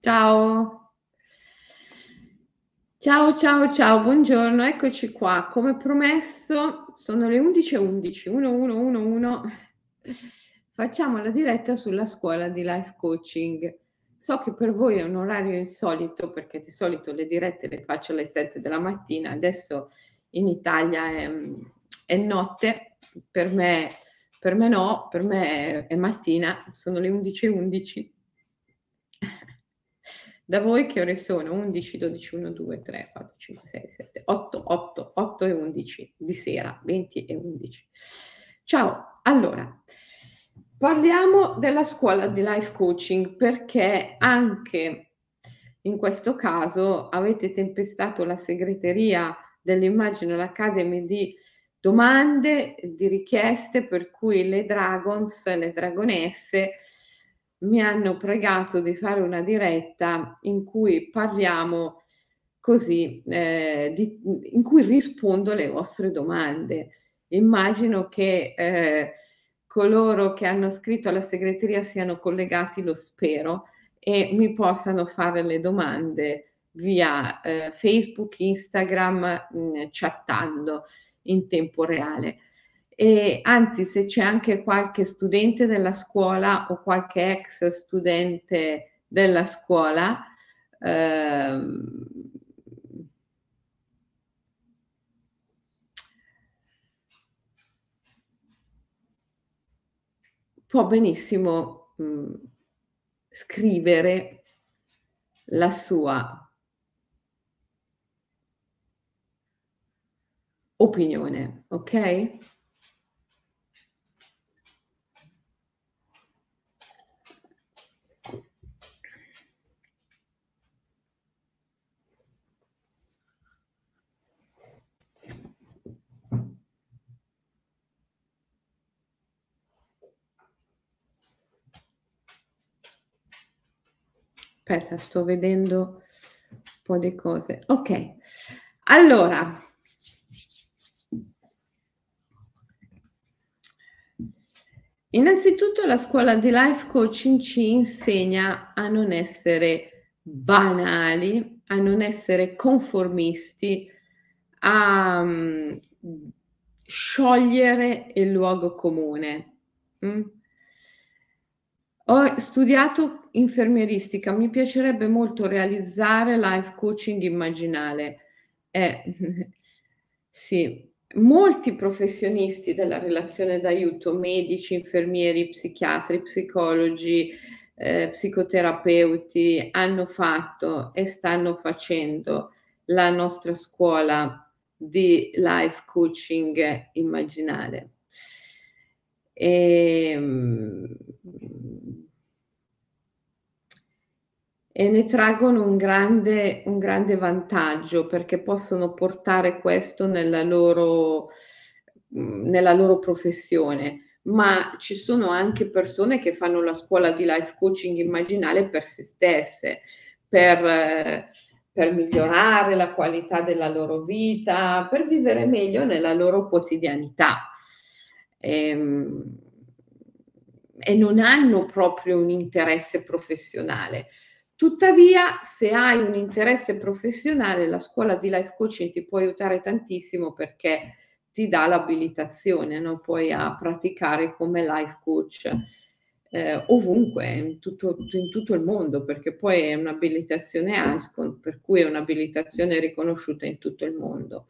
Ciao. Ciao, ciao, ciao, buongiorno, eccoci qua. Come promesso sono le 11:11, 11:11. Facciamo la diretta sulla scuola di life coaching. So che per voi è un orario insolito perché di solito le dirette le faccio alle 7 della mattina, adesso in Italia è, è notte, per me, per me no, per me è, è mattina, sono le 11:11. Da voi che ore sono? 11, 12, 1, 2, 3, 4, 5, 6, 7, 8, 8, 8 e 11 di sera, 20 e 11. Ciao, allora, parliamo della scuola di life coaching perché anche in questo caso avete tempestato la segreteria dell'Immagine Academy di domande, di richieste per cui le dragons, le dragonesse mi hanno pregato di fare una diretta in cui parliamo così, eh, di, in cui rispondo alle vostre domande. Immagino che eh, coloro che hanno scritto alla segreteria siano collegati, lo spero, e mi possano fare le domande via eh, Facebook, Instagram, mh, mm, chattando in tempo reale. E anzi, se c'è anche qualche studente della scuola o qualche ex studente della scuola, ehm, può benissimo mh, mm, scrivere la sua opinione, ok? Aspetta, sto vedendo un po' di cose. Ok, allora. Innanzitutto la scuola di life coaching ci insegna a non essere banali, a non essere conformisti, a um, sciogliere il luogo comune. Mm? Ho studiato infermieristica, mi piacerebbe molto realizzare life coaching immaginale. Eh, sì, molti professionisti della relazione d'aiuto, medici, infermieri, psichiatri, psicologi, eh, psicoterapeuti, hanno fatto e stanno facendo la nostra scuola di life coaching immaginale. E, ehm, e ne traggono un grande, un grande vantaggio perché possono portare questo nella loro, nella loro professione ma ci sono anche persone che fanno la scuola di life coaching immaginale per se stesse, per, per, migliorare la qualità della loro vita, per vivere meglio nella loro quotidianità. E, ehm, e non hanno proprio un interesse professionale. Tuttavia, se hai un interesse professionale, la scuola di life coaching ti può aiutare tantissimo perché ti dà l'abilitazione no? poi a praticare come life coach eh, ovunque, in tutto, in tutto, il mondo, perché poi è un'abilitazione ASCON, per cui è un'abilitazione riconosciuta in tutto il mondo.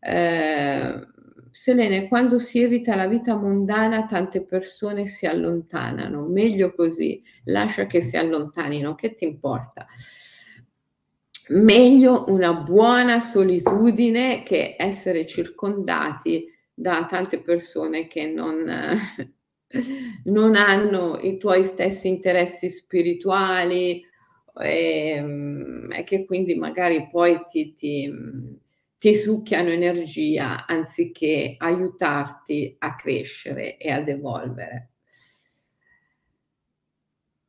Eh, Selene, quando si evita la vita mondana tante persone si allontanano, meglio così, lascia che si allontanino, che ti importa? Meglio una buona solitudine che essere circondati da tante persone che non, non hanno i tuoi stessi interessi spirituali e, ehm, e che quindi magari poi ti, ti ti succhiano energia anziché aiutarti a crescere e ad evolvere.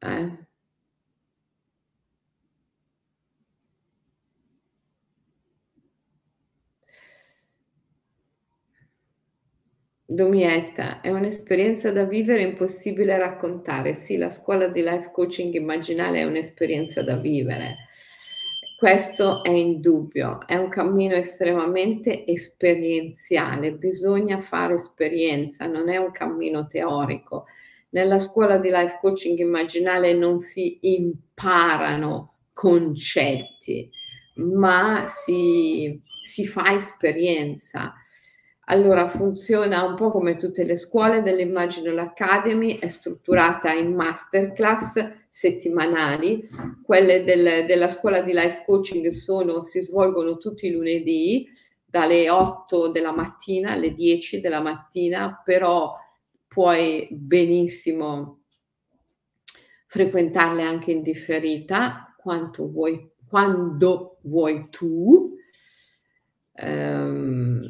Eh? Domietta, è un'esperienza da vivere impossibile raccontare. Sì, la scuola di life coaching immaginale è un'esperienza da vivere. Questo è indubbio, è un cammino estremamente esperienziale, bisogna fare esperienza, non è un cammino teorico. Nella scuola di life coaching immaginale non si imparano concetti, ma si, si fa esperienza allora funziona un po' come tutte le scuole dell'Imaginal Academy, è strutturata in masterclass settimanali, quelle del, della scuola di life coaching sono, si svolgono tutti i lunedì dalle 8 della mattina alle 10 della mattina, però puoi benissimo frequentarle anche in differita quanto vuoi, quando vuoi tu. Um,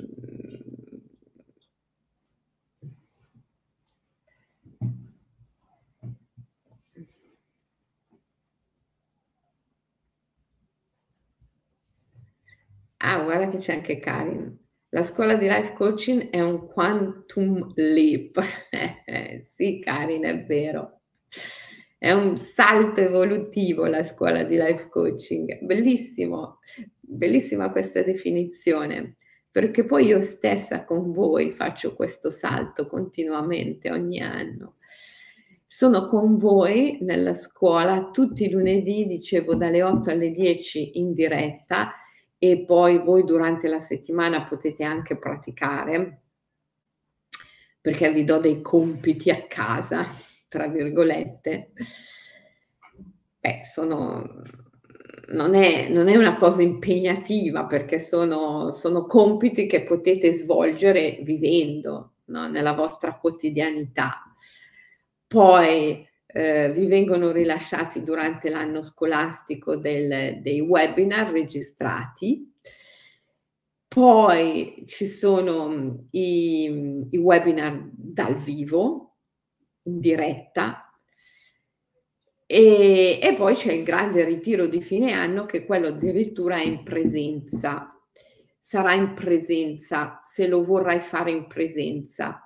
Ah, guarda che c'è anche Karin. La scuola di life coaching è un quantum leap. sì, Karin, è vero. È un salto evolutivo la scuola di life coaching. Bellissimo, bellissima questa definizione, perché poi io stessa con voi faccio questo salto continuamente ogni anno. Sono con voi nella scuola tutti i lunedì, dicevo, dalle 8 alle 10 in diretta e poi voi durante la settimana potete anche praticare perché vi do dei compiti a casa, tra virgolette. Beh, sono, non, è, non è una cosa impegnativa perché sono, sono compiti che potete svolgere vivendo no? nella vostra quotidianità. Poi eh, vi vengono rilasciati durante l'anno scolastico del, dei webinar registrati. Poi ci sono mm, i, i webinar dal vivo, in diretta, e, e, poi c'è il grande ritiro di fine anno che quello addirittura è in presenza. Sarà in presenza se lo vorrai fare in presenza.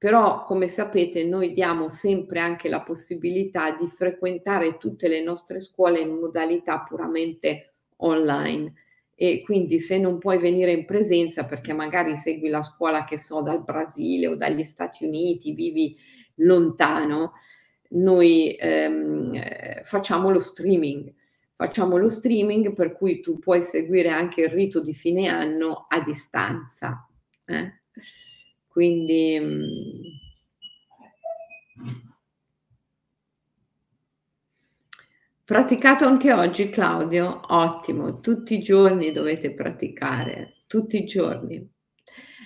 Però, come sapete, noi diamo sempre anche la possibilità di frequentare tutte le nostre scuole in modalità puramente online. E quindi se non puoi venire in presenza perché magari segui la scuola che so dal Brasile o dagli Stati Uniti, vivi lontano, noi ehm, eh, facciamo lo streaming. Facciamo lo streaming per cui tu puoi seguire anche il rito di fine anno a distanza. Eh? Quindi mm, praticato anche oggi Claudio? Ottimo, tutti i giorni dovete praticare, tutti i giorni.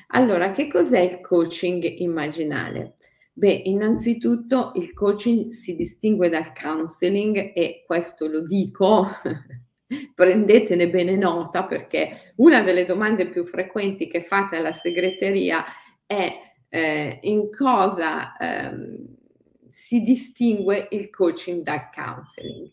Allora, che cos'è il coaching immaginale? Beh, innanzitutto il coaching si distingue dal counseling e questo lo dico, prendetene bene nota perché una delle domande più frequenti che fate alla segreteria è eh, in cosa ehm, si distingue il coaching dal counseling.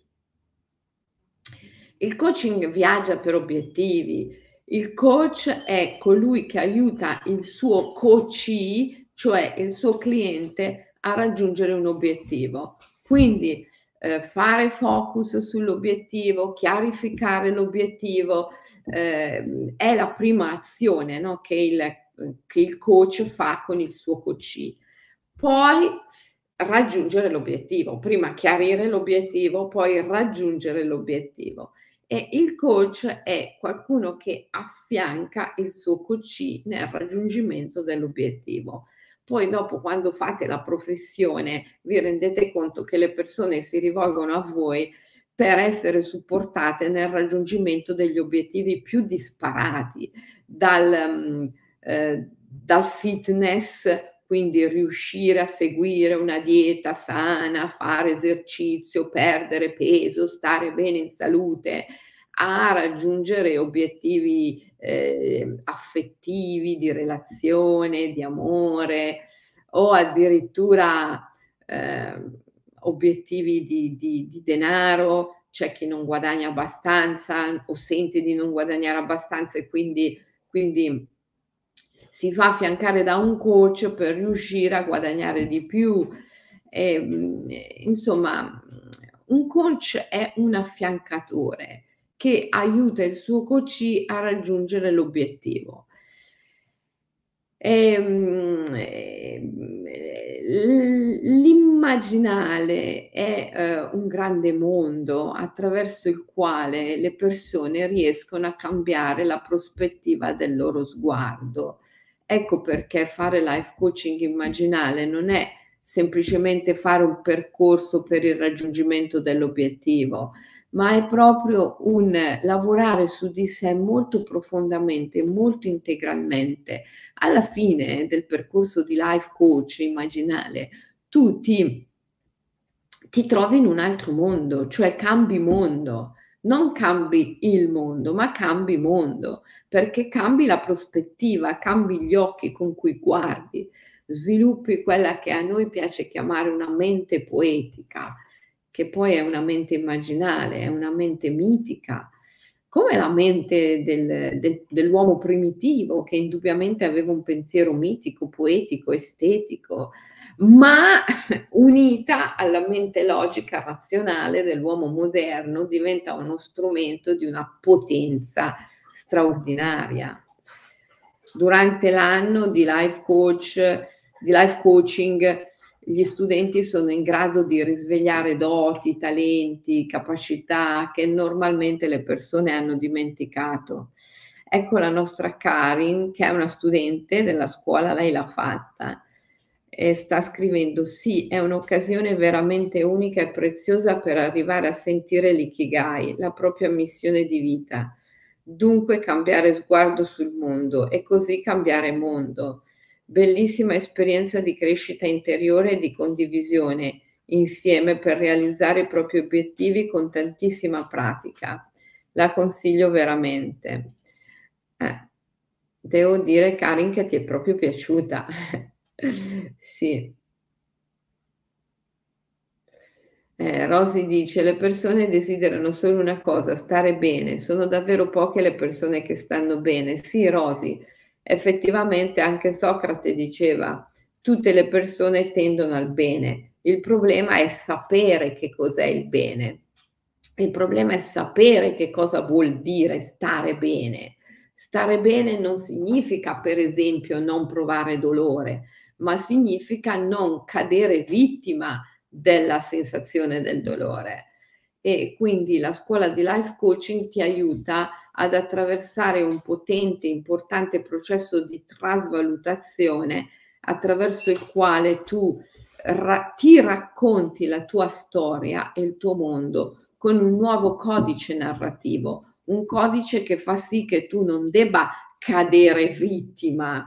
Il coaching viaggia per obiettivi, il coach è colui che aiuta il suo coachee, cioè il suo cliente, a raggiungere un obiettivo. Quindi eh, fare focus sull'obiettivo, chiarificare l'obiettivo, eh, è la prima azione no? che il che il coach fa con il suo coach. Poi raggiungere l'obiettivo, prima chiarire l'obiettivo, poi raggiungere l'obiettivo. E il coach è qualcuno che affianca il suo coach nel raggiungimento dell'obiettivo. Poi dopo quando fate la professione vi rendete conto che le persone si rivolgono a voi per essere supportate nel raggiungimento degli obiettivi più disparati, dal, eh, dal fitness, quindi riuscire a seguire una dieta sana, fare esercizio, perdere peso, stare bene in salute, a raggiungere obiettivi eh, affettivi, di relazione, di amore o addirittura eh, obiettivi di, di, di denaro. C'è chi non guadagna abbastanza o sente di non guadagnare abbastanza e quindi, quindi si fa affiancare da un coach per riuscire a guadagnare di più. E, ehm, insomma, un coach è un affiancatore che aiuta il suo coach a raggiungere l'obiettivo. Ehm, ehm, l'immaginale è uh, un grande mondo attraverso il quale le persone riescono a cambiare la prospettiva del loro sguardo. Ecco perché fare life coaching immaginale non è semplicemente fare un percorso per il raggiungimento dell'obiettivo, ma è proprio un lavorare su di sé molto profondamente, molto integralmente. Alla fine del percorso di life coach immaginale, tu ti, ti trovi in un altro mondo, cioè cambi mondo. Non cambi il mondo, ma cambi mondo, perché cambi la prospettiva, cambi gli occhi con cui guardi, sviluppi quella che a noi piace chiamare una mente poetica, che poi è una mente immaginale, è una mente mitica, come la mente del, del, dell'uomo primitivo, che indubbiamente aveva un pensiero mitico, poetico, estetico, ma unita alla mente logica, razionale dell'uomo moderno, diventa uno strumento di una potenza straordinaria. Durante l'anno di life coach, di life coaching, gli studenti sono in grado di risvegliare doti, talenti, capacità che normalmente le persone hanno dimenticato. Ecco la nostra Karin, che è una studente della scuola, lei l'ha fatta e sta scrivendo: Sì, è un'occasione veramente unica e preziosa per arrivare a sentire l'ikigai, la propria missione di vita. Dunque cambiare sguardo sul mondo e così cambiare mondo bellissima esperienza di crescita interiore e di condivisione insieme per realizzare i propri obiettivi con tantissima pratica. La consiglio veramente. Eh, devo dire, Karin, che ti è proprio piaciuta. sì. Eh, Rosy dice: Le persone desiderano solo una cosa, stare bene. Sono davvero poche le persone che stanno bene. Sì, Rosy Effettivamente anche Socrate diceva tutte le persone tendono al bene, il problema è sapere che cos'è il bene, il problema è sapere che cosa vuol dire stare bene. Stare bene non significa per esempio non provare dolore, ma significa non cadere vittima della sensazione del dolore. E quindi la scuola di life coaching ti aiuta ad attraversare un potente, importante processo di trasvalutazione attraverso il quale tu ra- ti racconti la tua storia e il tuo mondo con un nuovo codice narrativo, un codice che fa sì che tu non debba cadere vittima,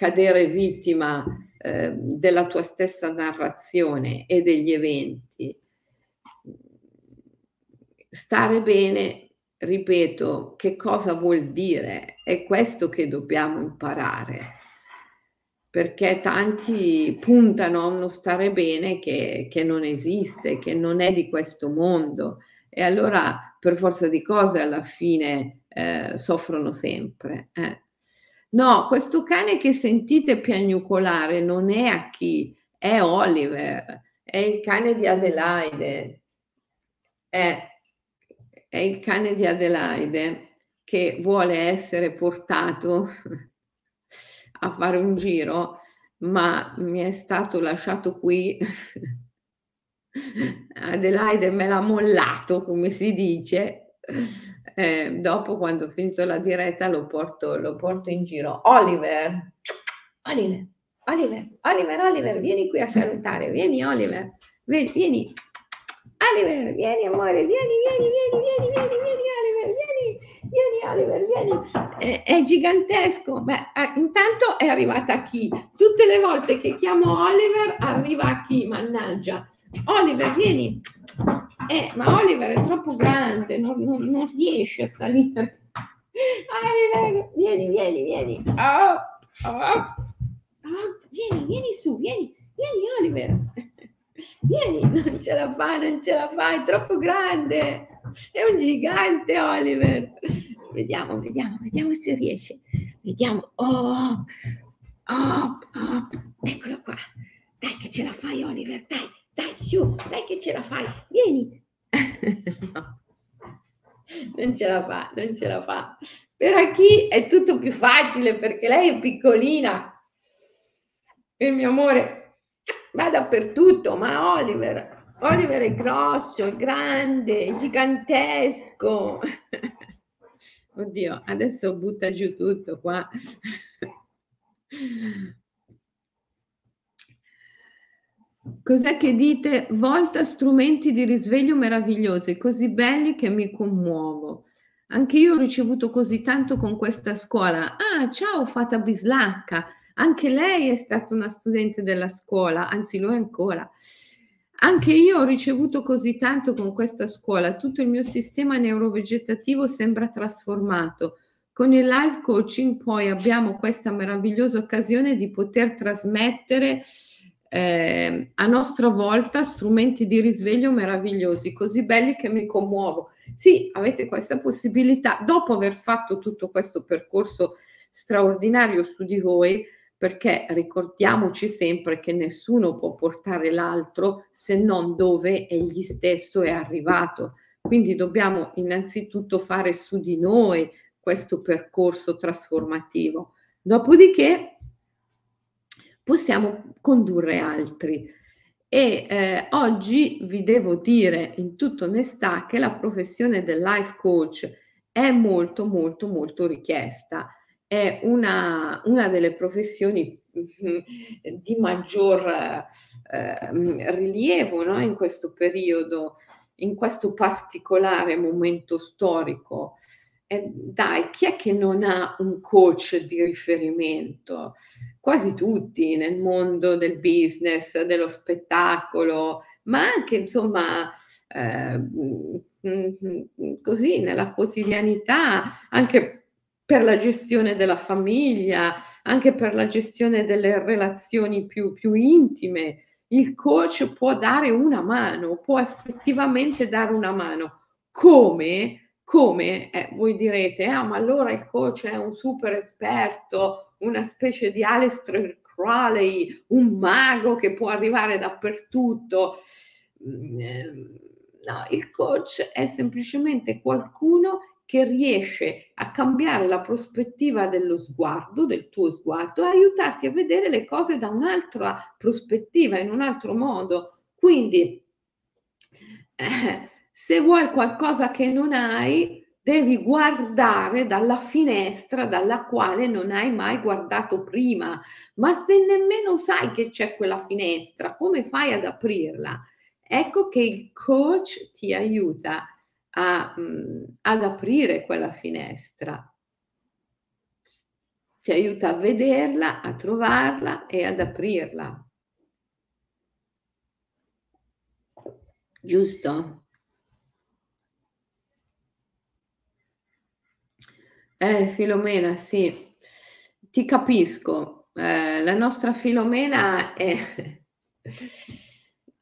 cadere vittima eh, della tua stessa narrazione e degli eventi, stare bene, ripeto, che cosa vuol dire? È questo che dobbiamo imparare, perché tanti puntano a uno stare bene che, che non esiste, che non è di questo mondo e allora per forza di cose alla fine eh, soffrono sempre. Eh. No, questo cane che sentite piagnucolare non è a chi, è Oliver, è il cane di Adelaide. È è il cane di Adelaide che vuole essere portato a fare un giro, ma mi è stato lasciato qui. Adelaide me l'ha mollato, come si dice. Eh, dopo, quando ho finito la diretta, lo porto, lo porto in giro. Oliver, Oliver, Oliver, Oliver, Oliver, vieni qui a salutare. Vieni, Oliver, vieni, vieni. Oliver, vieni amore, vieni, vieni, vieni, vieni, vieni, vieni Oliver, vieni, vieni Oliver, vieni. È, è gigantesco. Beh, eh, intanto è arrivata chi? Tutte le volte che chiamo Oliver arriva chi, mannaggia. Oliver, vieni. Eh, ma Oliver è troppo grande, non, non, non riesce a salire. Oliver, vieni, vieni, vieni. Oh, oh, oh. Vieni, vieni su, vieni, vieni Oliver. Vieni, non ce la fai, non ce la fai, è troppo grande. È un gigante, Oliver. Vediamo, vediamo, vediamo se riesce. Vediamo. Oh, oh, oh, eccolo qua. Dai che ce la fai Oliver, dai, dai su, dai che ce la fai. Vieni. no. Non ce la fa, non ce la fa. Per Aki è tutto più facile perché lei è piccolina. Il mio amore va dappertutto, ma Oliver, Oliver è grosso, è grande, è gigantesco. Oddio, adesso butta giù tutto qua. Cos'è che dite? Volta strumenti di risveglio meravigliosi, così belli che mi commuovo. Anche io ho ricevuto così tanto con questa scuola. Ah, ciao Fata Bislacca. Anche lei è stata una studente della scuola, anzi lo è ancora. Anche io ho ricevuto così tanto con questa scuola, tutto il mio sistema neurovegetativo sembra trasformato. Con il live coaching poi abbiamo questa meravigliosa occasione di poter trasmettere eh, a nostra volta strumenti di risveglio meravigliosi, così belli che mi commuovo. Sì, avete questa possibilità, dopo aver fatto tutto questo percorso straordinario su di voi, perché ricordiamoci sempre che nessuno può portare l'altro se non dove egli stesso è arrivato. Quindi dobbiamo innanzitutto fare su di noi questo percorso trasformativo. Dopodiché possiamo condurre altri. E eh, oggi vi devo dire in tutta onestà che la professione del life coach è molto, molto, molto richiesta. È una, una delle professioni mm, di maggior eh, rilievo no? in questo periodo, in questo particolare momento storico. Eh, dai, chi è che non ha un coach di riferimento? Quasi tutti nel mondo del business, dello spettacolo, ma anche insomma eh, così nella quotidianità, anche per la gestione della famiglia, anche per la gestione delle relazioni più, più intime. Il coach può dare una mano, può effettivamente dare una mano. Come? Come eh, voi direte, ah, ma allora il coach è un super esperto, una specie di Aleister Crowley, un mago che può arrivare dappertutto. Mm, ehm, no, il coach è semplicemente qualcuno che riesce a cambiare la prospettiva dello sguardo, del tuo sguardo, e aiutarti a vedere le cose da un'altra prospettiva, in un altro modo. Quindi, eh, se vuoi qualcosa che non hai, devi guardare dalla finestra dalla quale non hai mai guardato prima. Ma se nemmeno sai che c'è quella finestra, come fai ad aprirla? Ecco che il coach ti aiuta a, mm, ad aprire quella finestra. Ti aiuta a vederla, a trovarla e ad aprirla. Giusto? Eh, Filomena, sì, ti capisco. Eh, la nostra Filomena è,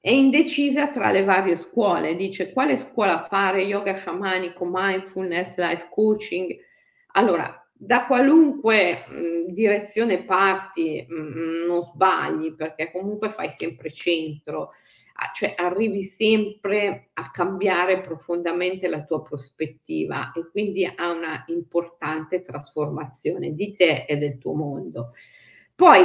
è indecisa tra le varie scuole. Dice quale scuola fare? Yoga sciamanico, mindfulness, life coaching. Allora, da qualunque mh, direzione parti mh, non sbagli perché comunque fai sempre centro cioè arrivi sempre a cambiare profondamente la tua prospettiva e quindi a una importante trasformazione di te e del tuo mondo. Poi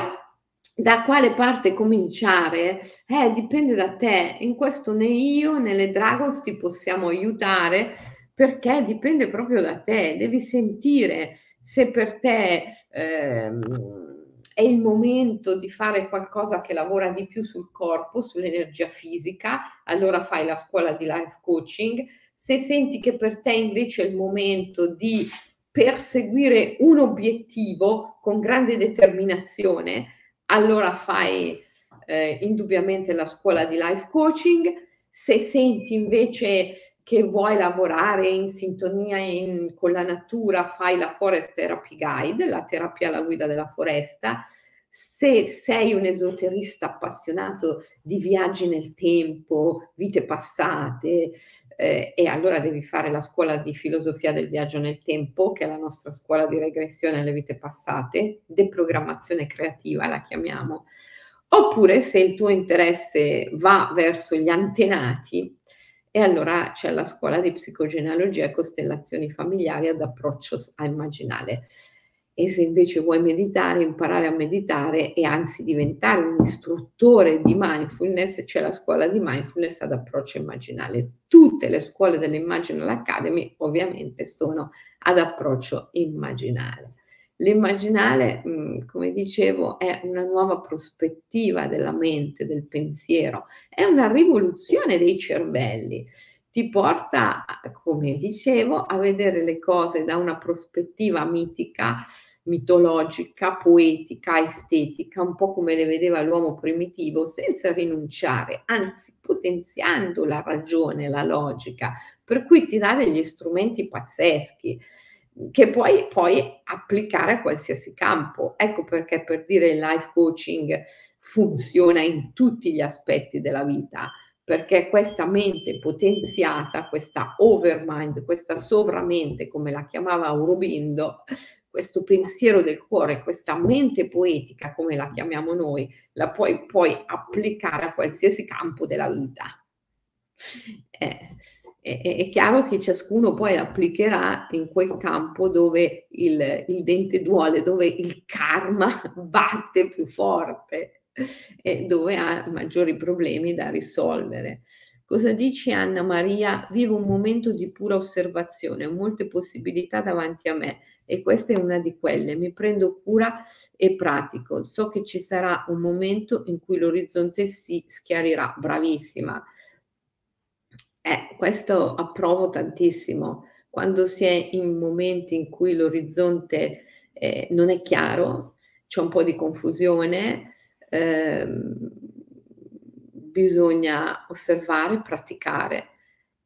da quale parte cominciare? Eh, dipende da te. In questo né io né le Dragons ti possiamo aiutare perché dipende proprio da te. Devi sentire se per te ehm, è il momento di fare qualcosa che lavora di più sul corpo, sull'energia fisica, allora fai la scuola di life coaching. Se senti che per te invece è il momento di perseguire un obiettivo con grande determinazione, allora fai eh, indubbiamente la scuola di life coaching. Se senti invece che vuoi lavorare in sintonia in, con la natura, fai la Forest Therapy Guide, la terapia alla guida della foresta. Se sei un esoterista appassionato di viaggi nel tempo, vite passate, eh, e allora devi fare la scuola di filosofia del viaggio nel tempo, che è la nostra scuola di regressione alle vite passate, deprogrammazione creativa la chiamiamo. Oppure se il tuo interesse va verso gli antenati, e allora c'è la scuola di psicogenealogia e costellazioni familiari ad approccio a immaginale. E se invece vuoi meditare, imparare a meditare e anzi diventare un istruttore di mindfulness, c'è la scuola di mindfulness ad approccio immaginale. Tutte le scuole dell'Imaginal Academy ovviamente sono ad approccio immaginale. L'immaginale, mm, come dicevo, è una nuova prospettiva della mente, del pensiero, è una rivoluzione dei cervelli. Ti porta, come dicevo, a vedere le cose da una prospettiva mitica, mitologica, poetica, estetica, un po' come le vedeva l'uomo primitivo, senza rinunciare, anzi potenziando la ragione, la logica, per cui ti dà degli strumenti pazzeschi che puoi poi applicare a qualsiasi campo. Ecco perché per dire il life coaching funziona in tutti gli aspetti della vita perché questa mente potenziata, questa overmind, questa sovramente, come la chiamava Aurobindo, questo pensiero del cuore, questa mente poetica, come la chiamiamo noi, la puoi poi applicare a qualsiasi campo della vita. Eh, è, è, chiaro che ciascuno poi applicherà in quel campo dove il, il dente duole, dove il karma batte più forte e dove ha maggiori problemi da risolvere. Cosa dice Anna Maria? Vivo un momento di pura osservazione, ho molte possibilità davanti a me e questa è una di quelle. Mi prendo cura e pratico. So che ci sarà un momento in cui l'orizzonte si schiarirà. Bravissima. Eh, questo approvo tantissimo. Quando si è in momenti in cui l'orizzonte eh, non è chiaro, c'è un po' di confusione, eh, bisogna osservare, praticare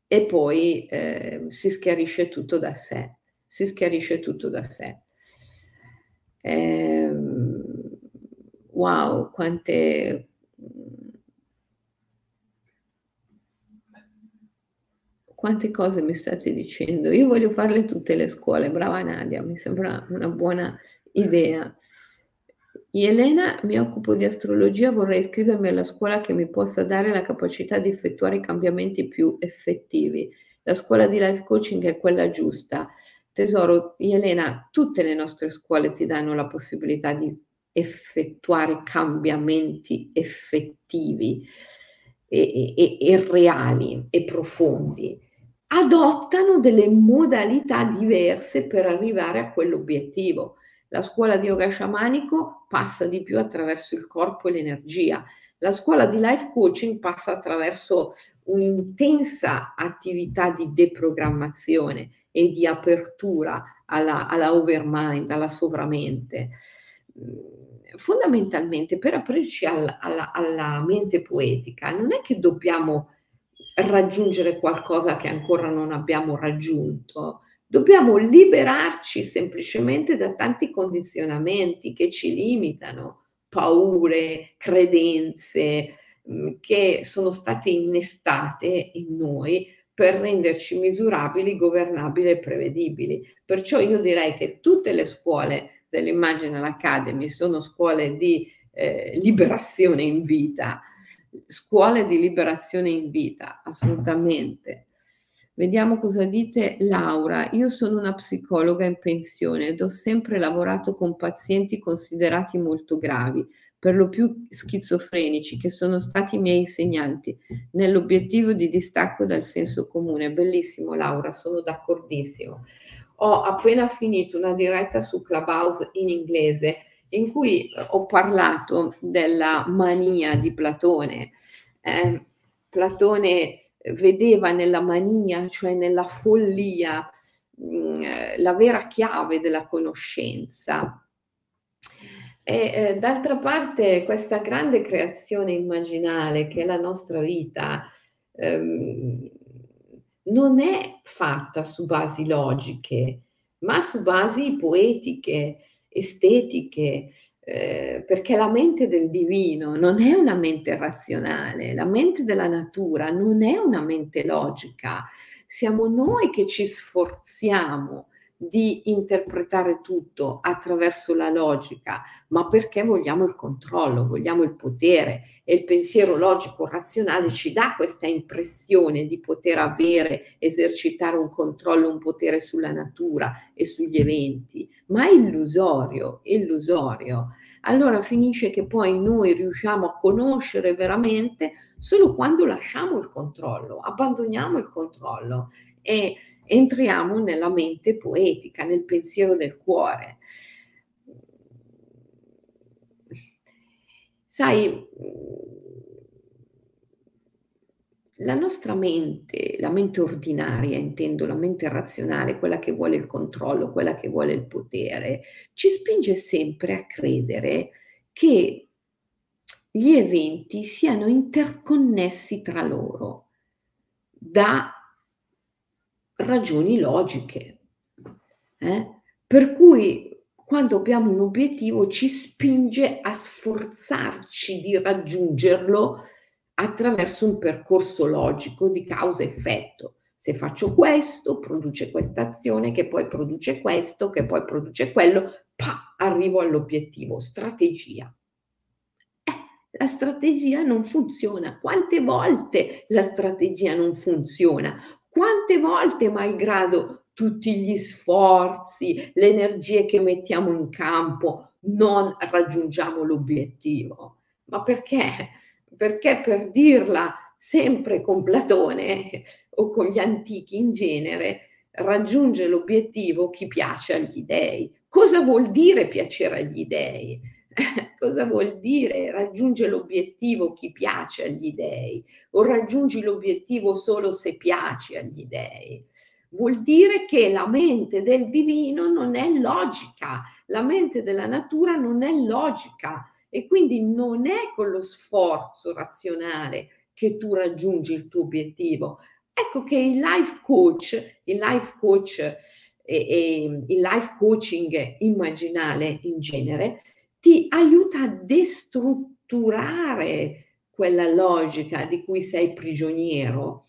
e poi eh, si schiarisce tutto da sé, si schiarisce tutto da sé. Eh, wow, quante... Quante cose mi state dicendo? Io voglio farle tutte le scuole, brava Nadia, mi sembra una buona idea. Elena, mi occupo di astrologia, vorrei iscrivermi alla scuola che mi possa dare la capacità di effettuare i cambiamenti più effettivi. La scuola di life coaching è quella giusta. Tesoro, Elena, tutte le nostre scuole ti danno la possibilità di effettuare cambiamenti effettivi e, e, e reali e profondi. Adottano delle modalità diverse per arrivare a quell'obiettivo. La scuola di yoga sciamanico passa di più attraverso il corpo e l'energia. La scuola di life coaching passa attraverso un'intensa attività di deprogrammazione e di apertura alla, alla overmind, alla sovramente. Fondamentalmente per aprirci alla, alla, alla mente poetica non è che dobbiamo raggiungere qualcosa che ancora non abbiamo raggiunto, Dobbiamo liberarci semplicemente da tanti condizionamenti che ci limitano, paure, credenze mm, che sono state innestate in noi per renderci misurabili, governabili e prevedibili. Perciò io direi che tutte le scuole dell'Imaginal Academy sono scuole di eh, liberazione in vita, scuole di liberazione in vita, assolutamente. Vediamo cosa dite Laura. Io sono una psicologa in pensione ed ho sempre lavorato con pazienti considerati molto gravi, per lo più schizofrenici, che sono stati i miei insegnanti, nell'obiettivo di distacco dal senso comune. Bellissimo Laura, sono d'accordissimo. Ho appena finito una diretta su Clubhouse in inglese in cui ho parlato della mania di Platone. Eh, Platone vedeva nella mania, cioè nella follia, mh, mm, la vera chiave della conoscenza. E eh, d'altra parte questa grande creazione immaginale che è la nostra vita ehm, non è fatta su basi logiche, ma su basi poetiche estetiche, eh, perché la mente del divino non è una mente razionale, la mente della natura non è una mente logica, siamo noi che ci sforziamo di interpretare tutto attraverso la logica, ma perché vogliamo il controllo, vogliamo il potere. E il pensiero logico razionale ci dà questa impressione di poter avere, esercitare un controllo, un potere sulla natura e sugli eventi, ma è illusorio, illusorio. Allora finisce che poi noi riusciamo a conoscere veramente solo quando lasciamo il controllo, abbandoniamo il controllo e entriamo nella mente poetica, nel pensiero del cuore. Sai, la nostra mente, la mente ordinaria, intendo la mente razionale, quella che vuole il controllo, quella che vuole il potere, ci spinge sempre a credere che gli eventi siano interconnessi tra loro da ragioni logiche. Eh? Per cui quando abbiamo un obiettivo ci spinge a sforzarci di raggiungerlo attraverso un percorso logico di causa-effetto. Se faccio questo, produce questa azione che poi produce questo, che poi produce quello, pa, arrivo all'obiettivo. Strategia. Eh, la strategia non funziona. Quante volte la strategia non funziona? Quante volte, malgrado tutti gli sforzi, le energie che mettiamo in campo, non raggiungiamo l'obiettivo? Ma perché? Perché per dirla sempre con Platone o con gli antichi in genere, raggiunge l'obiettivo chi piace agli dèi. Cosa vuol dire piacere agli dèi? Cosa vuol dire raggiunge l'obiettivo chi piace agli dèi o raggiungi l'obiettivo solo se piaci agli dèi. Vuol dire che la mente del divino non è logica, la mente della natura non è logica e quindi non è con lo sforzo razionale che tu raggiungi il tuo obiettivo. Ecco che il life coach, il life coach e, e il life coaching immaginale in genere ti aiuta a destrutturare quella logica di cui sei prigioniero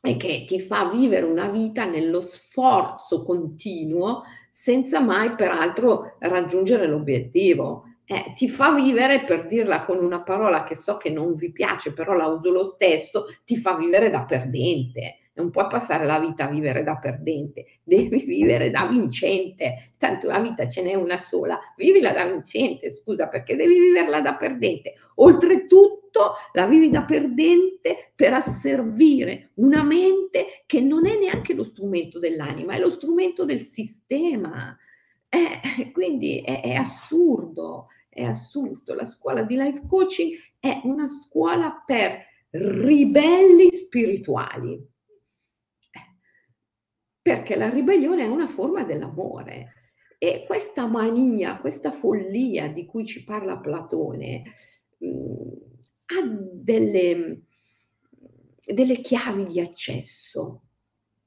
e che ti fa vivere una vita nello sforzo continuo senza mai peraltro raggiungere l'obiettivo. Eh, ti fa vivere, per dirla con una parola che so che non vi piace, però la uso lo stesso, ti fa vivere da perdente non puoi passare la vita a vivere da perdente, devi vivere da vincente, tanto la vita ce n'è una sola, vivila da vincente, scusa, perché devi viverla da perdente. Oltretutto la vivi da perdente per asservire una mente che non è neanche lo strumento dell'anima, è lo strumento del sistema. Eh, quindi è, è assurdo, è assurdo. La scuola di life coaching è una scuola per ribelli spirituali perché la ribellione è una forma dell'amore. E questa mania, questa follia di cui ci parla Platone, mh, mm, ha delle, delle, chiavi di accesso.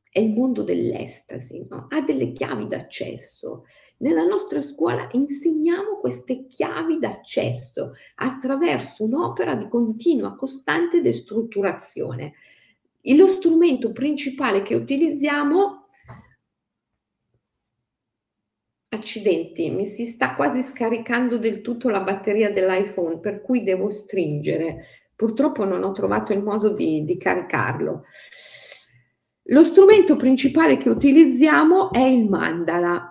È il mondo dell'estasi, no? ha delle chiavi d'accesso. Nella nostra scuola insegniamo queste chiavi d'accesso attraverso un'opera di continua, costante destrutturazione. E lo strumento principale che utilizziamo accidenti, mi si sta quasi scaricando del tutto la batteria dell'iPhone, per cui devo stringere. Purtroppo non ho trovato il modo di, di caricarlo. Lo strumento principale che utilizziamo è il mandala.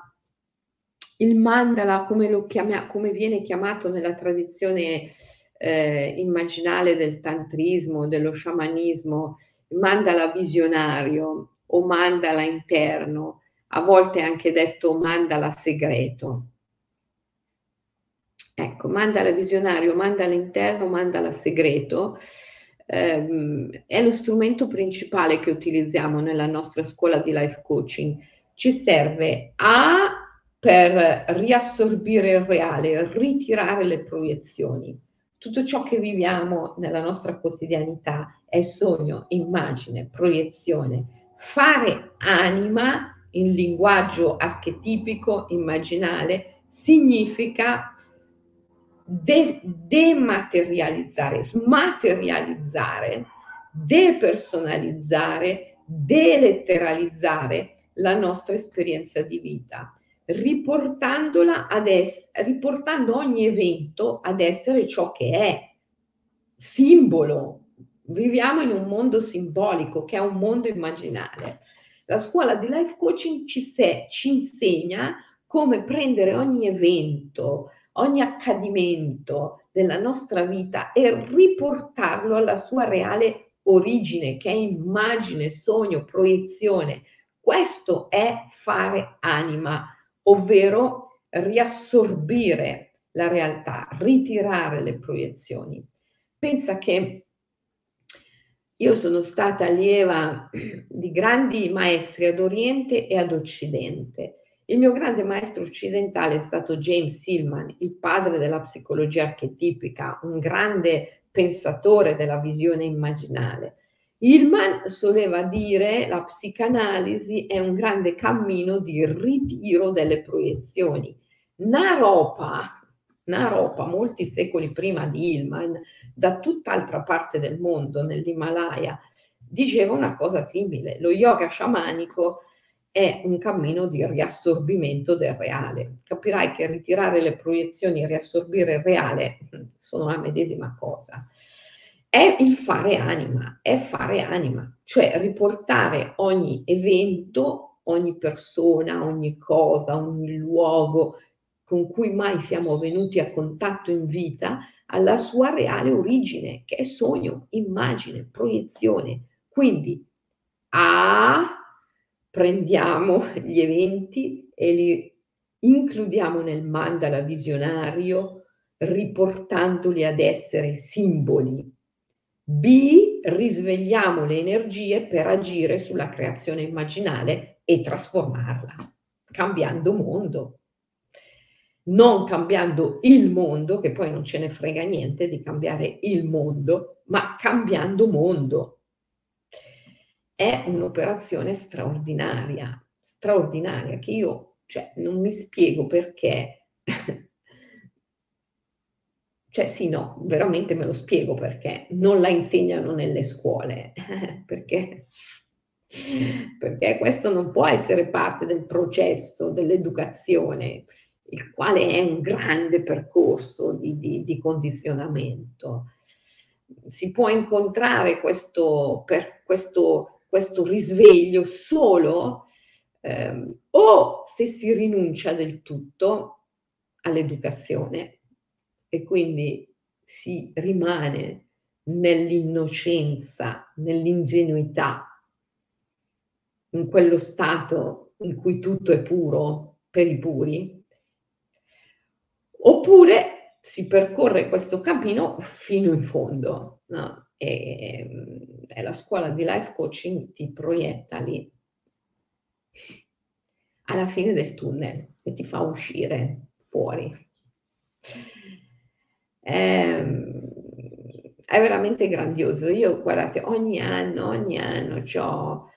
Il mandala, come, chiama, come viene chiamato nella tradizione eh, immaginale del tantrismo, dello sciamanismo, mandala visionario o mandala interno, a volte anche detto mandala segreto. Ecco, mandala visionario, mandala interno, mandala segreto ehm, è lo strumento principale che utilizziamo nella nostra scuola di life coaching. Ci serve a per riassorbire il reale, ritirare le proiezioni. Tutto ciò che viviamo nella nostra quotidianità è sogno, immagine, proiezione. Fare anima in linguaggio archetipico, immaginale, significa de- dematerializzare, smaterializzare, depersonalizzare, deletteralizzare la nostra esperienza di vita, riportandola ad es- riportando ogni evento ad essere ciò che è, simbolo. Viviamo in un mondo simbolico che è un mondo immaginale. La scuola di life coaching ci, se- ci insegna come prendere ogni evento, ogni accadimento della nostra vita e riportarlo alla sua reale origine, che è immagine, sogno, proiezione. Questo è fare anima, ovvero riassorbire la realtà, ritirare le proiezioni. Pensa che io sono stata allieva di grandi maestri ad Oriente e ad Occidente il mio grande maestro occidentale è stato James Hillman, il padre della psicologia archetipica, un grande pensatore della visione immaginale. Hillman soleva dire la psicanalisi è un grande cammino di ritiro delle proiezioni. Naropa, Naropa, molti secoli prima di Hillman, da tutt'altra parte del mondo, nell'Himalaya, diceva una cosa simile. Lo yoga sciamanico è un cammino di riassorbimento del reale. Capirai che ritirare le proiezioni e riassorbire il reale mm, sono la medesima cosa. È il fare anima, è fare anima, cioè riportare ogni evento, ogni persona, ogni cosa, ogni luogo con cui mai siamo venuti a contatto in vita alla sua reale origine, che è sogno, immagine, proiezione. Quindi A prendiamo gli eventi e li includiamo nel mandala visionario riportandoli ad essere simboli. B, risvegliamo le energie per agire sulla creazione immaginale e trasformarla, cambiando mondo. Non cambiando il mondo, che poi non ce ne frega niente di cambiare il mondo, ma cambiando mondo è un'operazione straordinaria, straordinaria, che io cioè, non mi spiego perché. cioè sì, no, veramente me lo spiego perché non la insegnano nelle scuole, perché, perché questo non può essere parte del processo dell'educazione, il quale è un grande percorso di, di, di condizionamento. Si può incontrare questo, per, questo questo risveglio solo ehm, o se si rinuncia del tutto all'educazione e quindi si rimane nell'innocenza, nell'ingenuità, in quello stato in cui tutto è puro per i puri, oppure si percorre questo cammino fino in fondo. No? e, ehm, e la scuola di life coaching ti proietta lì alla fine del tunnel e ti fa uscire fuori. È, ehm, è veramente grandioso. Io, guardate, ogni anno, ogni anno ho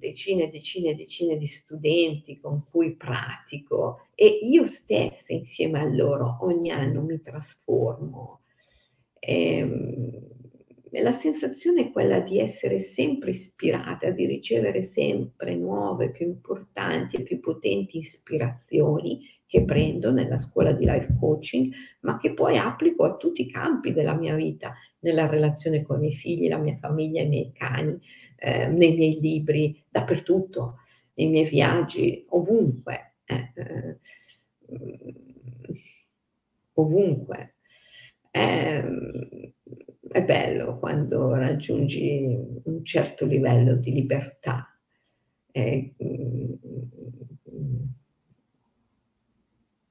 decine e decine e decine di studenti con cui pratico e io stessa insieme a loro ogni anno mi trasformo. Ehm, la sensazione è quella di essere sempre ispirata, di ricevere sempre nuove, più importanti e più potenti ispirazioni che prendo nella scuola di life coaching, ma che poi applico a tutti i campi della mia vita, nella relazione con i miei figli, la mia famiglia, i miei cani, eh, nei miei libri, dappertutto, nei miei viaggi, ovunque. Eh, eh, ovunque. Eh, è bello quando raggiungi un certo livello di libertà. È,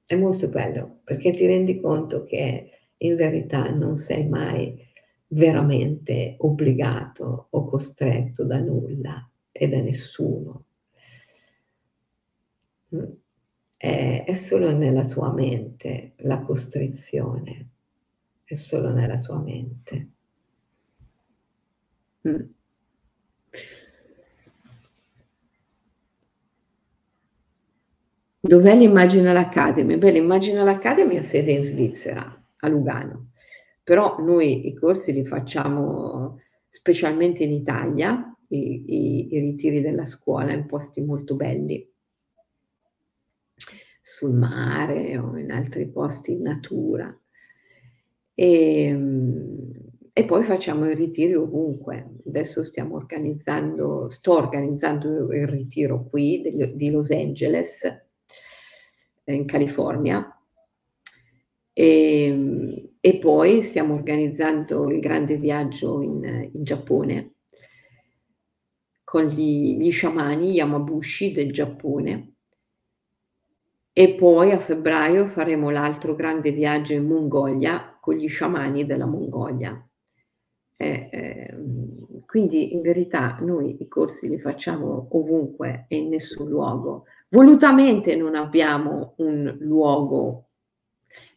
è molto bello perché ti rendi conto che in verità non sei mai veramente obbligato o costretto da nulla e da nessuno. È, è solo nella tua mente la costrizione è solo nella tua mente. Mm. Dov'è l'Imaginal Academy? Beh, l'Imaginal Academy ha sede in Svizzera, a Lugano, però noi i corsi li facciamo specialmente in Italia, i, i, i ritiri della scuola in posti molto belli, sul mare o in altri posti in natura. E, ehm, e poi facciamo i ritiri ovunque. Adesso stiamo organizzando, sto organizzando il ritiro qui di, di Los Angeles in California. E, ehm, e, poi stiamo organizzando il grande viaggio in, in Giappone con gli, gli sciamani Yamabushi del Giappone. E poi a febbraio faremo l'altro grande viaggio in Mongolia con gli sciamani della Mongolia. Eh, eh, quindi in verità noi i corsi li facciamo ovunque e in nessun luogo Volutamente non abbiamo un luogo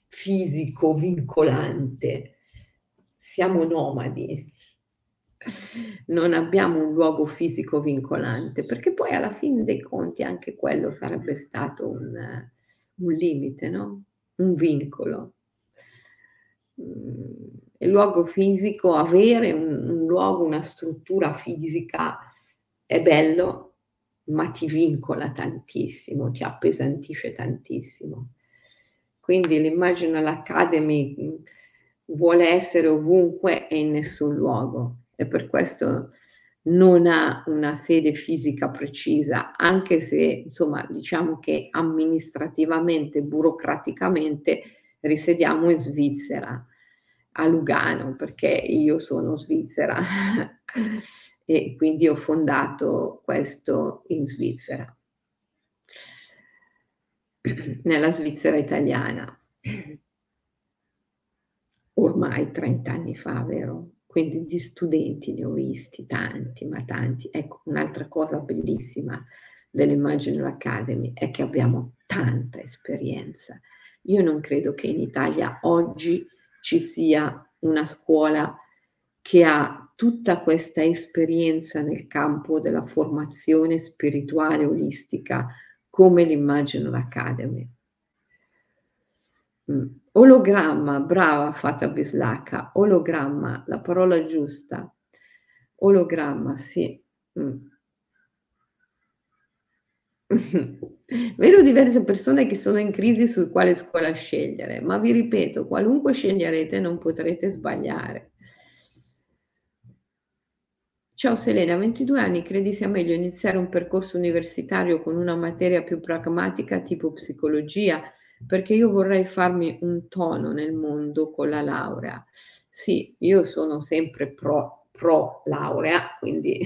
fisico vincolante, siamo nomadi, non abbiamo un luogo fisico vincolante, perché poi alla fine dei conti anche quello sarebbe stato un, un limite, no? un vincolo. Il luogo fisico, avere un, un luogo, una struttura fisica è bello, ma ti vincola tantissimo, ti appesantisce tantissimo. Quindi l'Imaginal Academy mm, vuole essere ovunque e in nessun luogo e per questo non ha una sede fisica precisa, anche se insomma diciamo che amministrativamente, burocraticamente risediamo in Svizzera, a Lugano, perché io sono svizzera e quindi ho fondato questo in Svizzera, nella Svizzera italiana, ormai 30 anni fa, vero? Quindi di studenti ne ho visti tanti, ma tanti. Ecco, un'altra cosa bellissima dell'Imaginal Academy è che abbiamo tanta esperienza. Io non credo che in Italia oggi ci sia una scuola che ha tutta questa esperienza nel campo della formazione spirituale olistica come l'Imaginal Academy. Mm. Ologramma, brava Fata Bislacca, ologramma, la parola giusta. Ologramma, sì. Mm. Vedo diverse persone che sono in crisi su quale scuola scegliere, ma vi ripeto, qualunque sceglierete non potrete sbagliare. Ciao Selena, a 22 anni credi sia meglio iniziare un percorso universitario con una materia più pragmatica tipo psicologia? Perché io vorrei farmi un tono nel mondo con la laurea. Sì, io sono sempre pro, pro laurea, quindi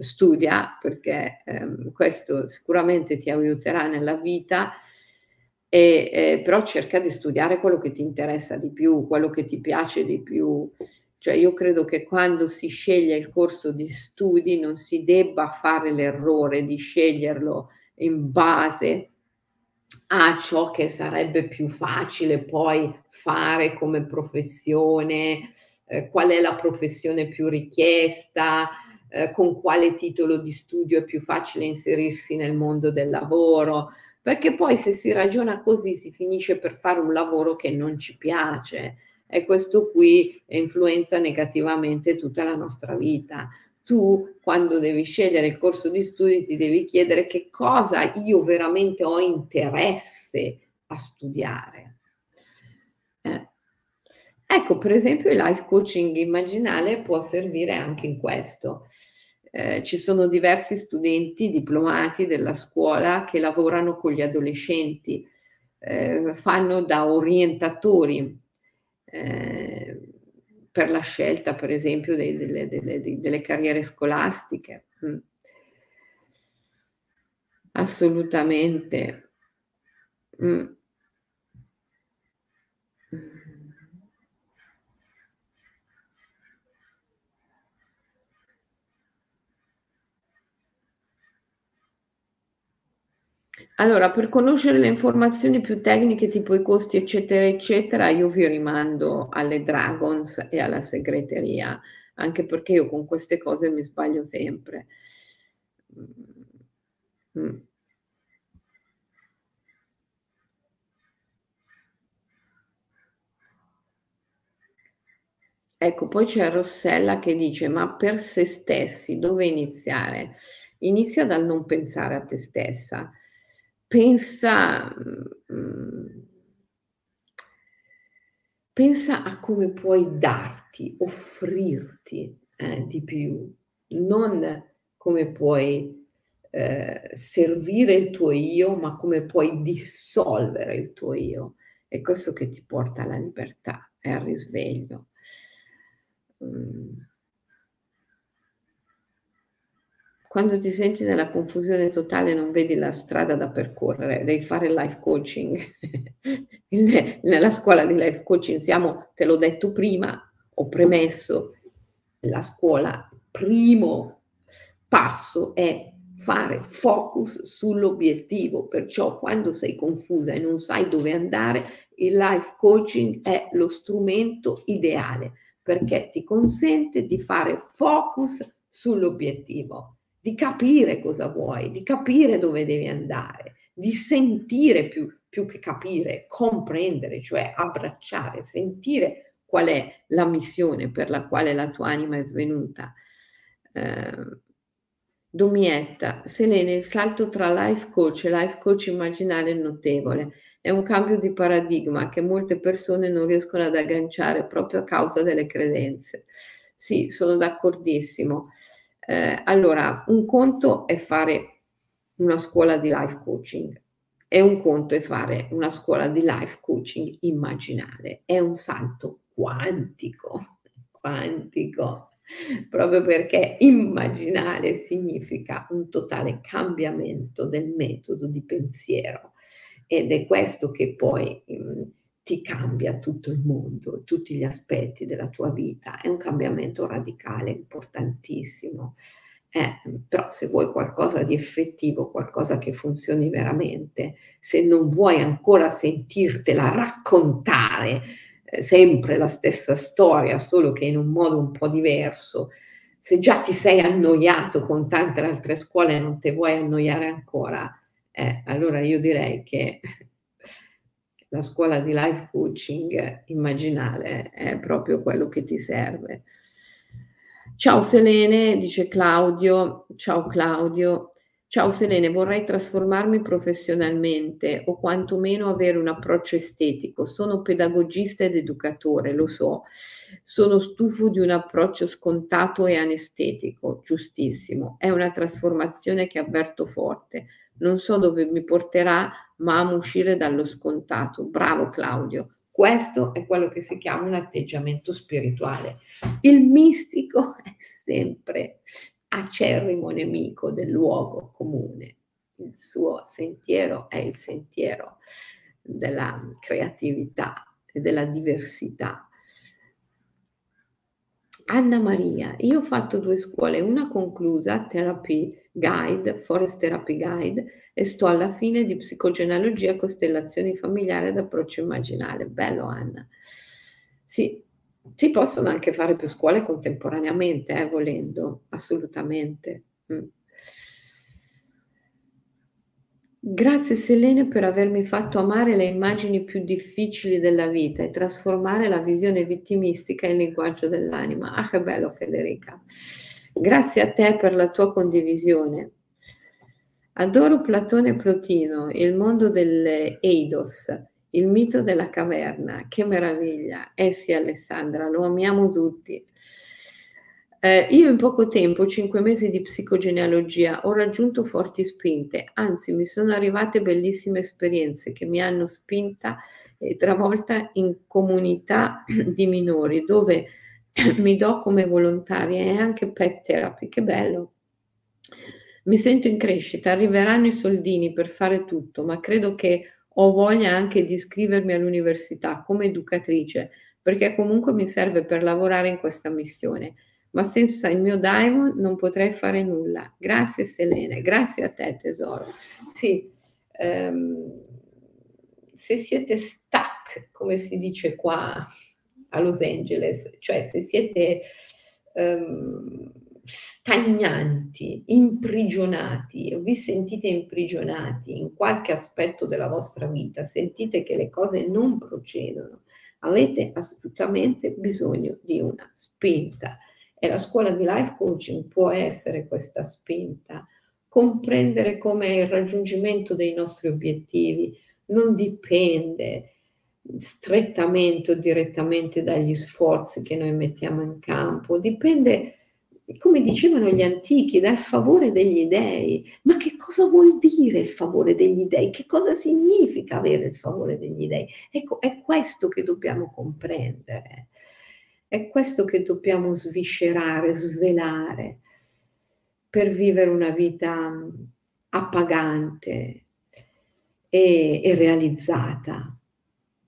studia perché ehm, questo sicuramente ti aiuterà nella vita. E, eh, però cerca di studiare quello che ti interessa di più, quello che ti piace di più. Cioè io credo che quando si sceglie il corso di studi non si debba fare l'errore di sceglierlo in base a ciò che sarebbe più facile poi fare come professione, eh, qual è la professione più richiesta, eh, con quale titolo di studio è più facile inserirsi nel mondo del lavoro, perché poi se si ragiona così si finisce per fare un lavoro che non ci piace e questo qui influenza negativamente tutta la nostra vita. Tu, quando devi scegliere il corso di studi, ti devi chiedere che cosa io veramente ho interesse a studiare. Ecco, per esempio, il life coaching immaginale può servire anche in questo. Eh, ci sono diversi studenti diplomati della scuola che lavorano con gli adolescenti, eh, fanno da orientatori eh, per la scelta, per esempio, dei, delle, delle, delle, carriere scolastiche. Mm. Assolutamente. Mm. Allora, per conoscere le informazioni più tecniche, tipo i costi, eccetera, eccetera, io vi rimando alle Dragons e alla segreteria, anche perché io con queste cose mi sbaglio sempre. Mm. Mm. Ecco, poi c'è Rossella che dice, ma per se stessi dove iniziare? Inizia dal non pensare a te stessa Pensa mhmm, pensa a come puoi darti, offrirti, eh, di più, non come puoi, ehm, servire il tuo io, ma come puoi dissolvere il tuo io. È questo che ti porta alla libertà e al risveglio. Mhmm Quando ti senti nella confusione totale, non vedi la strada da percorrere, devi fare life coaching. nella scuola di life coaching siamo, te l'ho detto prima, ho premesso, la scuola, primo passo è fare focus sull'obiettivo, perciò quando sei confusa e non sai dove andare, il life coaching è lo strumento ideale perché ti consente di fare focus sull'obiettivo di capire cosa vuoi, di capire dove devi andare, di sentire più, più che capire, comprendere, cioè abbracciare, sentire qual è la missione per la quale la tua anima è venuta. Eh, Domietta, Selene, il salto tra life coach e life coach immaginale è notevole. È un cambio di paradigma che molte persone non riescono ad agganciare proprio a causa delle credenze. Sì, sono d'accordissimo. Eh, allora, un conto è fare una scuola di life coaching e un conto è fare una scuola di life coaching immaginale. È un salto quantico, quantico, proprio perché immaginale significa un totale cambiamento del metodo di pensiero ed è questo che poi... Mh, mm, ti cambia tutto il mondo, tutti gli aspetti della tua vita. È un cambiamento radicale, importantissimo. Eh, però se vuoi qualcosa di effettivo, qualcosa che funzioni veramente, se non vuoi ancora sentirtela raccontare eh, sempre la stessa storia, solo che in un modo un po' diverso, se già ti sei annoiato con tante altre scuole e non ti vuoi annoiare ancora, eh, allora io direi che la scuola di life coaching immaginale è proprio quello che ti serve. Ciao Selene, dice Claudio. Ciao Claudio. Ciao Selene, vorrei trasformarmi professionalmente o quantomeno avere un approccio estetico. Sono pedagogista ed educatore, lo so. Sono stufo di un approccio scontato e anestetico, giustissimo. È una trasformazione che avverto forte. Non so dove mi porterà, ma amo uscire dallo scontato. Bravo Claudio. Questo è quello che si chiama un atteggiamento spirituale. Il mistico è sempre acerrimo nemico del luogo comune. Il suo sentiero è il sentiero della creatività e della diversità. Anna Maria, io ho fatto due scuole, una conclusa, Therapy Guide, Forest Therapy Guide, e sto alla fine di psicogenealogia, costellazioni familiari ed approccio immaginale. Bello Anna. Sì, si possono anche fare più scuole contemporaneamente, eh, volendo, assolutamente. Mm. Grazie Selene per avermi fatto amare le immagini più difficili della vita e trasformare la visione vittimistica in linguaggio dell'anima. Ah, che bello Federica. Grazie a te per la tua condivisione. Adoro Platone e Plotino, il mondo delle Eidos, il mito della caverna. Che meraviglia. Eh sì, Alessandra, lo amiamo tutti. Eh, io in poco tempo, cinque mesi di psicogenealogia, ho raggiunto forti spinte, anzi mi sono arrivate bellissime esperienze che mi hanno spinta e travolta in comunità di minori dove mi do come volontaria e anche pet therapy, che bello. Mi sento in crescita, arriveranno i soldini per fare tutto, ma credo che ho voglia anche di iscrivermi all'università come educatrice, perché comunque mi serve per lavorare in questa missione. Ma senza il mio diamond non potrei fare nulla. Grazie Selene, grazie a te tesoro. Sì, um, se siete stuck, come si dice qua a Los Angeles, cioè se siete um, stagnanti, imprigionati, vi sentite imprigionati in qualche aspetto della vostra vita, sentite che le cose non procedono, avete assolutamente bisogno di una spinta. E la scuola di life coaching può essere questa spinta, comprendere come il raggiungimento dei nostri obiettivi non dipende strettamente o direttamente dagli sforzi che noi mettiamo in campo, dipende come dicevano gli antichi, dal favore degli dèi. Ma che cosa vuol dire il favore degli dèi? Che cosa significa avere il favore degli dèi? Ecco, è questo che dobbiamo comprendere, è questo che dobbiamo sviscerare, svelare per vivere una vita appagante e, e realizzata.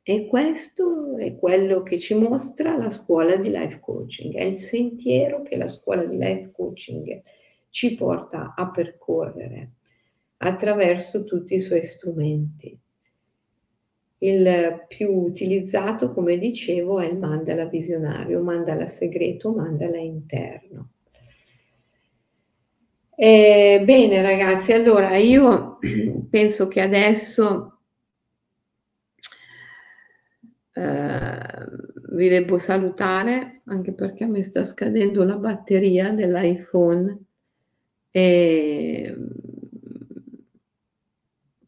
E questo è quello che ci mostra la scuola di life coaching, è il sentiero che la scuola di life coaching ci porta a percorrere attraverso tutti i suoi strumenti. Il più utilizzato, come dicevo, è il mandala visionario, mandala segreto, mandala interno. E, bene ragazzi, allora io penso che adesso eh, vi devo salutare anche perché mi sta scadendo la batteria dell'iPhone e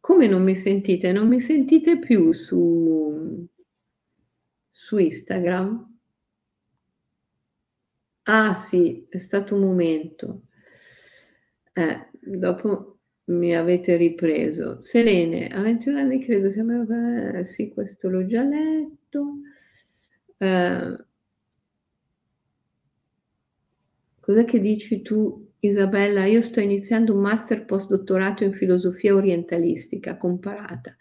come non mi sentite? Non mi sentite più su, su Instagram? Ah sì, è stato un momento. Eh, dopo mi avete ripreso. Selene, a 21 anni credo sia... Sì, questo l'ho già letto. Eh, cos'è che dici tu, Isabella? Io sto iniziando un master postdottorato in filosofia orientalistica comparata.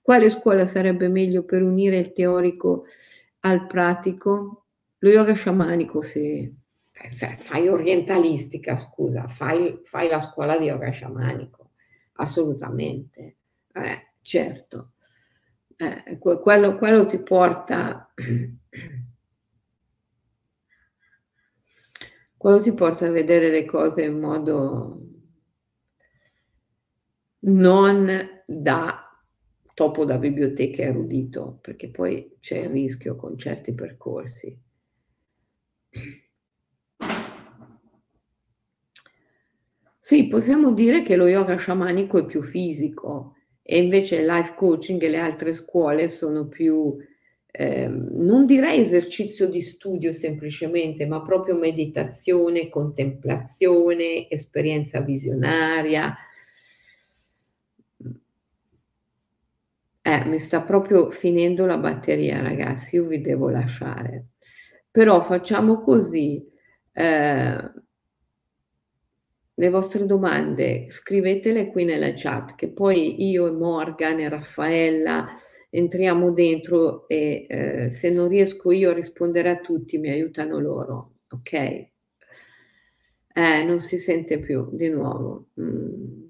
Quale scuola sarebbe meglio per unire il teorico al pratico? Lo yoga sciamanico, sì. Fai orientalistica, scusa, fai, fai la scuola di yoga sciamanico assolutamente, eh, certo. Eh, quello, quello ti porta, quello ti porta a vedere le cose in modo non da topo da biblioteca erudito, perché poi c'è il rischio con certi percorsi. Sì, possiamo dire che lo yoga sciamanico è più fisico e invece il life coaching e le altre scuole sono più, eh, non direi esercizio di studio semplicemente, ma proprio meditazione, contemplazione, esperienza visionaria. Eh, mi sta proprio finendo la batteria, ragazzi, io vi devo lasciare. Però facciamo così. Eh, le vostre domande scrivetele qui nella chat che poi io e Morgan e Raffaella entriamo dentro e eh, se non riesco io a rispondere a tutti mi aiutano loro, ok? Eh, non si sente più di nuovo. Mm.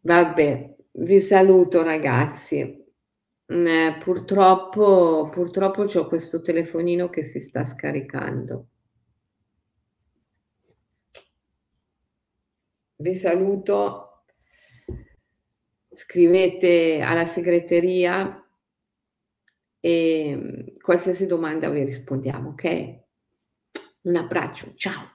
Vabbè, vi saluto ragazzi. Eh, purtroppo, purtroppo ho questo telefonino che si sta scaricando. Vi saluto, scrivete alla segreteria e qualsiasi domanda vi rispondiamo, ok? Un abbraccio, ciao!